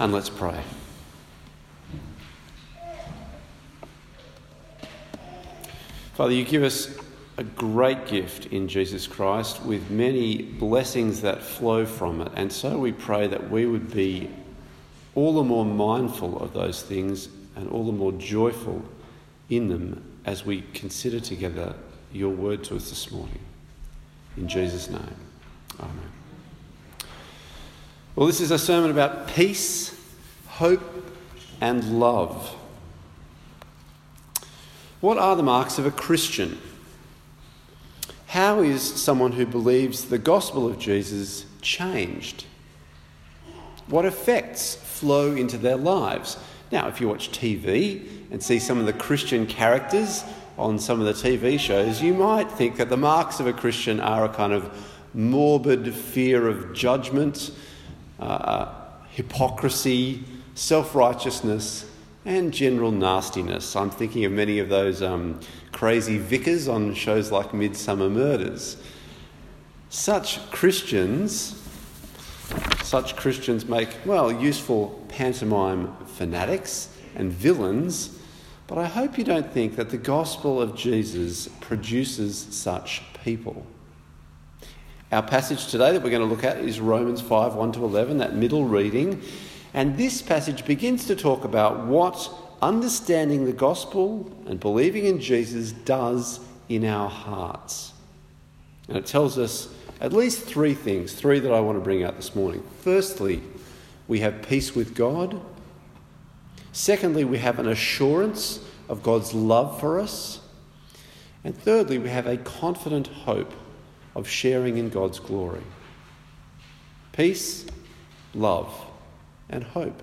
And let's pray. Father, you give us a great gift in Jesus Christ with many blessings that flow from it. And so we pray that we would be all the more mindful of those things and all the more joyful in them as we consider together your word to us this morning. In Jesus' name, Amen. Well, this is a sermon about peace, hope, and love. What are the marks of a Christian? How is someone who believes the gospel of Jesus changed? What effects flow into their lives? Now, if you watch TV and see some of the Christian characters on some of the TV shows, you might think that the marks of a Christian are a kind of morbid fear of judgment, uh, hypocrisy, self righteousness, and general nastiness. I'm thinking of many of those um, crazy vicars on shows like Midsomer Murders. Such Christians, such Christians make, well, useful pantomime fanatics and villains, but I hope you don't think that the gospel of Jesus produces such people. Our passage today that we're going to look at is Romans 5 1 to 11, that middle reading. And this passage begins to talk about what understanding the gospel and believing in Jesus does in our hearts. And it tells us at least three things, three that I want to bring out this morning. Firstly, we have peace with God. Secondly, we have an assurance of God's love for us. And thirdly, we have a confident hope of sharing in God's glory. Peace, love and hope.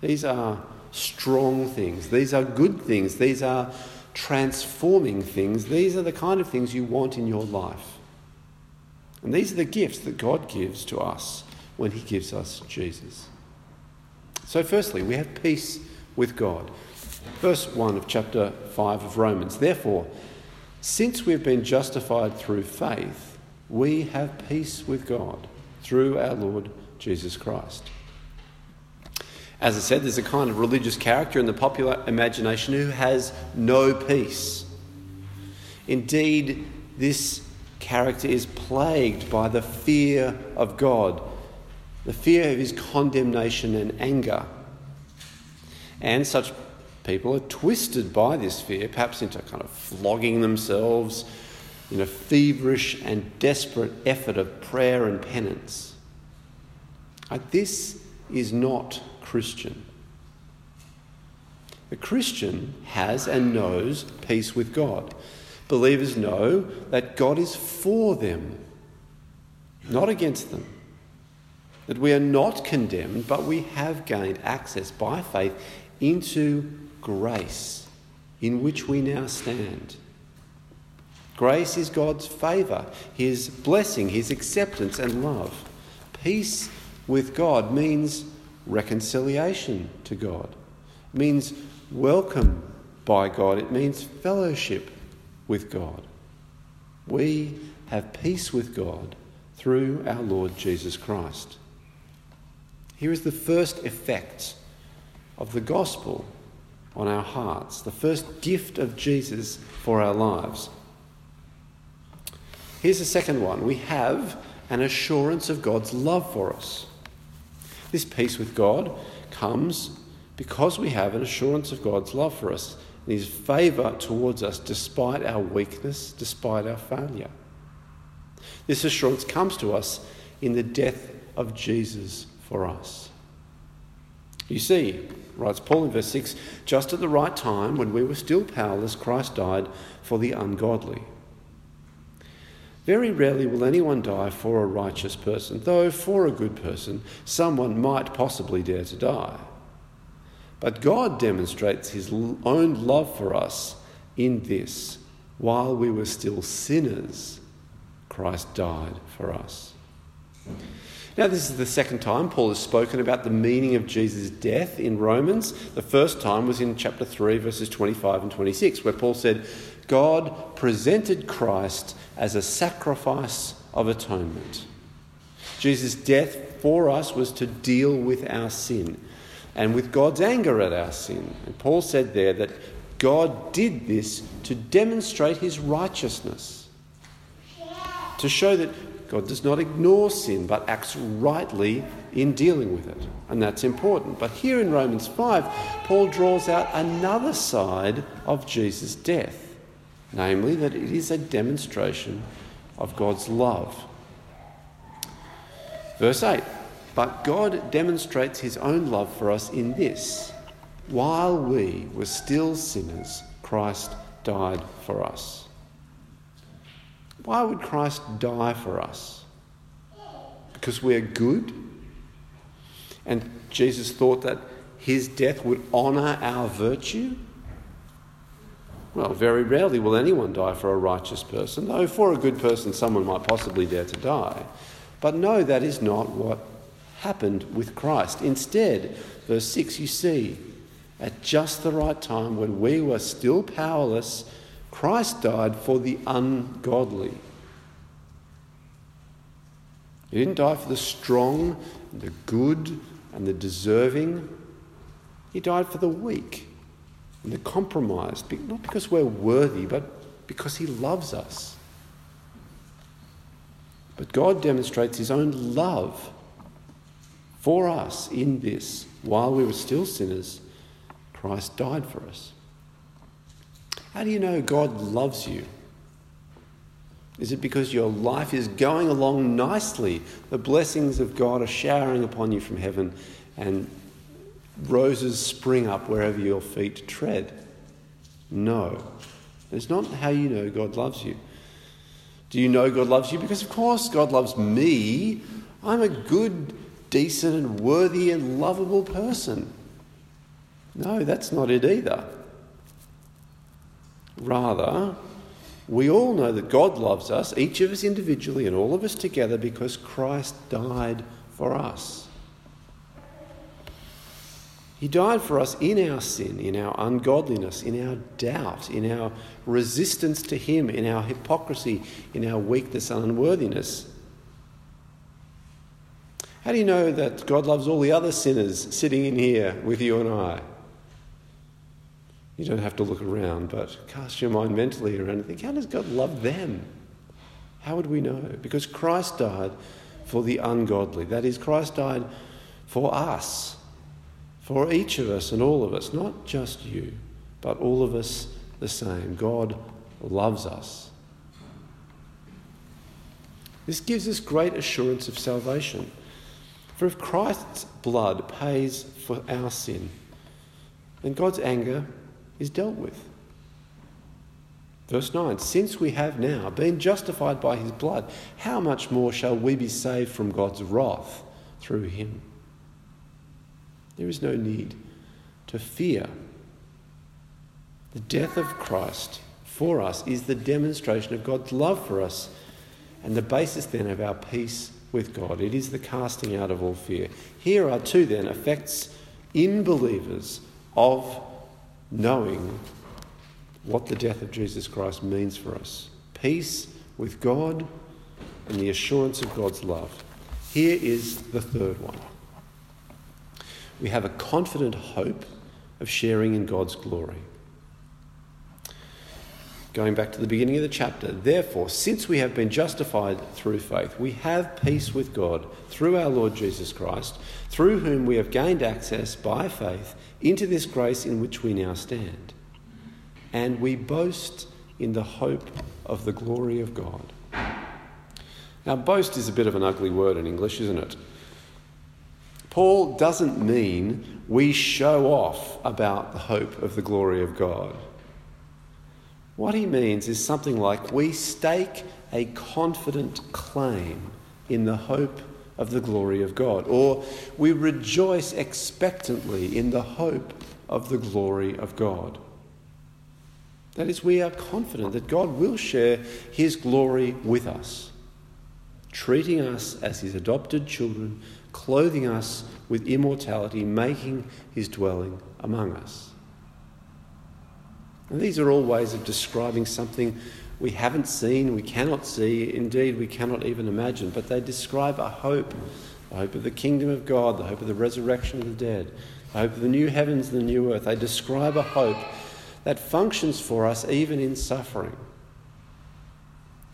These are strong things. These are good things. These are transforming things. These are the kind of things you want in your life. And these are the gifts that God gives to us when He gives us Jesus. So, firstly, we have peace with God. Verse 1 of chapter 5 of Romans. Therefore, since we've been justified through faith, we have peace with God through our Lord Jesus Christ. As I said, there's a kind of religious character in the popular imagination who has no peace. Indeed, this character is plagued by the fear of God, the fear of his condemnation and anger. And such people are twisted by this fear, perhaps into kind of flogging themselves in a feverish and desperate effort of prayer and penance. This is not Christian. The Christian has and knows peace with God. Believers know that God is for them, not against them. That we are not condemned, but we have gained access by faith into grace in which we now stand. Grace is God's favour, His blessing, His acceptance and love. Peace with God means reconciliation to God. It means welcome by God. It means fellowship with God. We have peace with God through our Lord Jesus Christ. Here is the first effect of the gospel on our hearts, the first gift of Jesus for our lives. Here's the second one we have an assurance of God's love for us. This peace with God comes because we have an assurance of God's love for us and His favour towards us despite our weakness, despite our failure. This assurance comes to us in the death of Jesus for us. You see, writes Paul in verse 6, just at the right time, when we were still powerless, Christ died for the ungodly. Very rarely will anyone die for a righteous person, though for a good person, someone might possibly dare to die. But God demonstrates his own love for us in this while we were still sinners, Christ died for us. Now, this is the second time Paul has spoken about the meaning of Jesus' death in Romans. The first time was in chapter 3, verses 25 and 26, where Paul said, God presented Christ as a sacrifice of atonement. Jesus' death for us was to deal with our sin and with God's anger at our sin. And Paul said there that God did this to demonstrate his righteousness, to show that God does not ignore sin but acts rightly in dealing with it. And that's important. But here in Romans 5, Paul draws out another side of Jesus' death, namely that it is a demonstration of God's love. Verse 8 But God demonstrates his own love for us in this while we were still sinners, Christ died for us. Why would Christ die for us? Because we're good? And Jesus thought that his death would honour our virtue? Well, very rarely will anyone die for a righteous person, though for a good person someone might possibly dare to die. But no, that is not what happened with Christ. Instead, verse 6, you see, at just the right time when we were still powerless, Christ died for the ungodly. He didn't die for the strong, the good, and the deserving. He died for the weak and the compromised, not because we're worthy, but because He loves us. But God demonstrates His own love for us in this while we were still sinners Christ died for us. How do you know God loves you? Is it because your life is going along nicely? The blessings of God are showering upon you from heaven, and roses spring up wherever your feet tread? No. It's not how you know God loves you. Do you know God loves you? Because, of course, God loves me. I'm a good, decent, and worthy and lovable person. No, that's not it either. Rather, we all know that God loves us, each of us individually and all of us together, because Christ died for us. He died for us in our sin, in our ungodliness, in our doubt, in our resistance to Him, in our hypocrisy, in our weakness and unworthiness. How do you know that God loves all the other sinners sitting in here with you and I? You don't have to look around, but cast your mind mentally around and think, how does God love them? How would we know? Because Christ died for the ungodly. That is, Christ died for us, for each of us and all of us, not just you, but all of us the same. God loves us. This gives us great assurance of salvation. For if Christ's blood pays for our sin, then God's anger is dealt with. Verse 9 Since we have now been justified by his blood, how much more shall we be saved from God's wrath through him? There is no need to fear. The death of Christ for us is the demonstration of God's love for us and the basis then of our peace with God. It is the casting out of all fear. Here are two then effects in believers of knowing what the death of Jesus Christ means for us peace with God and the assurance of God's love. Here is the third one. We have a confident hope of sharing in God's glory. Going back to the beginning of the chapter, therefore, since we have been justified through faith, we have peace with God through our Lord Jesus Christ, through whom we have gained access by faith into this grace in which we now stand. And we boast in the hope of the glory of God. Now, boast is a bit of an ugly word in English, isn't it? Paul doesn't mean we show off about the hope of the glory of God. What he means is something like we stake a confident claim in the hope of the glory of God. Or we rejoice expectantly in the hope of the glory of God. That is, we are confident that God will share his glory with us, treating us as his adopted children, clothing us with immortality, making his dwelling among us. And these are all ways of describing something we haven't seen, we cannot see, indeed, we cannot even imagine, but they describe a hope the hope of the kingdom of God, the hope of the resurrection of the dead, the hope of the new heavens and the new earth. They describe a hope that functions for us even in suffering.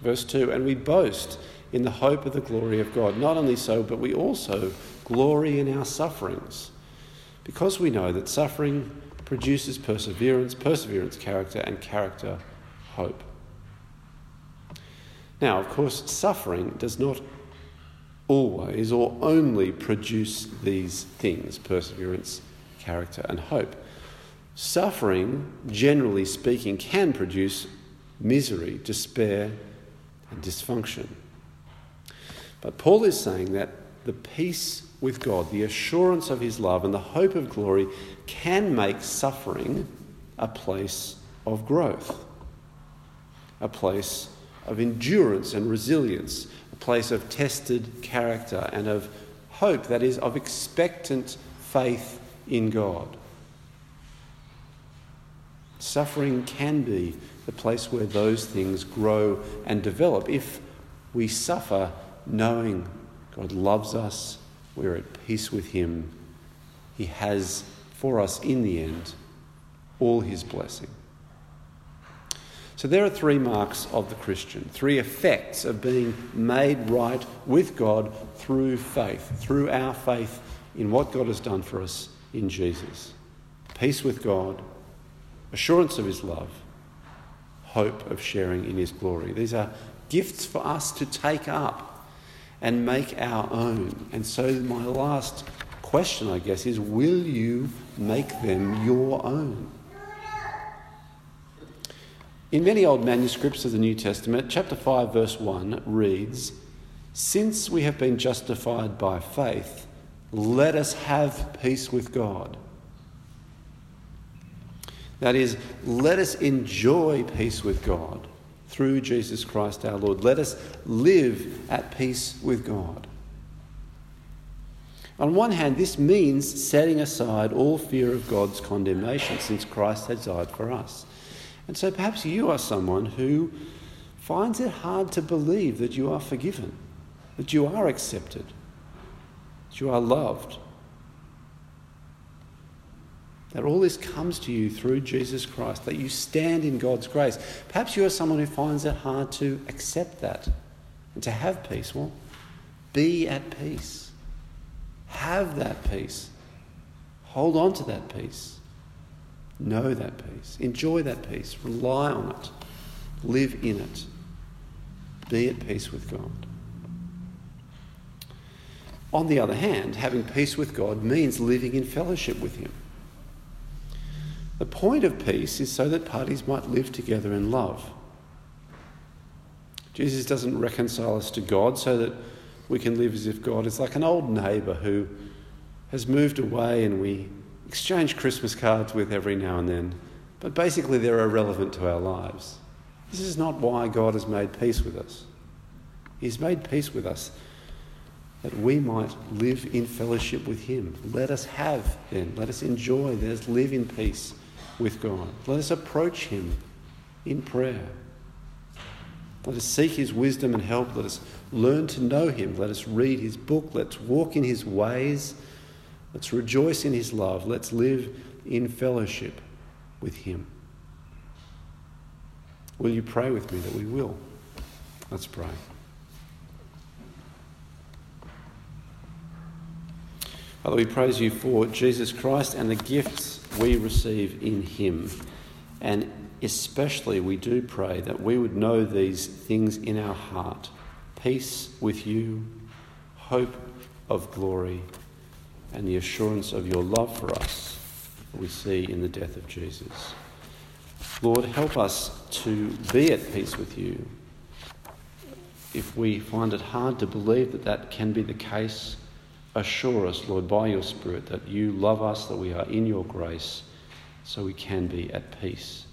Verse 2 And we boast in the hope of the glory of God. Not only so, but we also glory in our sufferings, because we know that suffering produces perseverance, perseverance, character, and character, hope. Now, of course, suffering does not always or only produce these things perseverance, character, and hope. Suffering, generally speaking, can produce misery, despair, and dysfunction. But Paul is saying that the peace with God, the assurance of his love, and the hope of glory can make suffering a place of growth, a place of endurance and resilience, a place of tested character and of hope, that is, of expectant faith in God. Suffering can be the place where those things grow and develop if we suffer knowing God loves us, we're at peace with Him, He has for us in the end all His blessing. So there are three marks of the Christian, three effects of being made right with God through faith, through our faith in what God has done for us in Jesus. Peace with God, assurance of His love, hope of sharing in His glory. These are gifts for us to take up and make our own. And so, my last question, I guess, is will you make them your own? In many old manuscripts of the New Testament, chapter 5, verse 1 reads, Since we have been justified by faith, let us have peace with God. That is, let us enjoy peace with God through Jesus Christ our Lord. Let us live at peace with God. On one hand, this means setting aside all fear of God's condemnation since Christ has died for us. And so perhaps you are someone who finds it hard to believe that you are forgiven, that you are accepted, that you are loved. That all this comes to you through Jesus Christ, that you stand in God's grace. Perhaps you are someone who finds it hard to accept that and to have peace. Well, be at peace. Have that peace. Hold on to that peace. Know that peace. Enjoy that peace. Rely on it. Live in it. Be at peace with God. On the other hand, having peace with God means living in fellowship with Him. The point of peace is so that parties might live together in love. Jesus doesn't reconcile us to God so that we can live as if God is like an old neighbour who has moved away and we exchange Christmas cards with every now and then, but basically they're irrelevant to our lives. This is not why God has made peace with us. He's made peace with us that we might live in fellowship with Him. Let us have then, let us enjoy, let us live in peace with God. Let us approach Him in prayer. Let us seek His wisdom and help. Let us learn to know Him. Let us read His book. Let's walk in His ways. Let's rejoice in his love. Let's live in fellowship with him. Will you pray with me that we will? Let's pray. Father, we praise you for Jesus Christ and the gifts we receive in him. And especially, we do pray that we would know these things in our heart peace with you, hope of glory and the assurance of your love for us we see in the death of Jesus. Lord, help us to be at peace with you. If we find it hard to believe that that can be the case, assure us, Lord, by your Spirit, that you love us, that we are in your grace, so we can be at peace.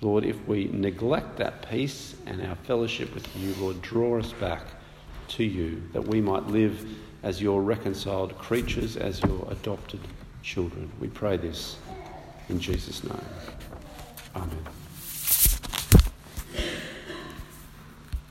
Lord, if we neglect that peace and our fellowship with you, Lord, draw us back to you, that we might live as your reconciled creatures, as your adopted children. We pray this in Jesus' name. Amen.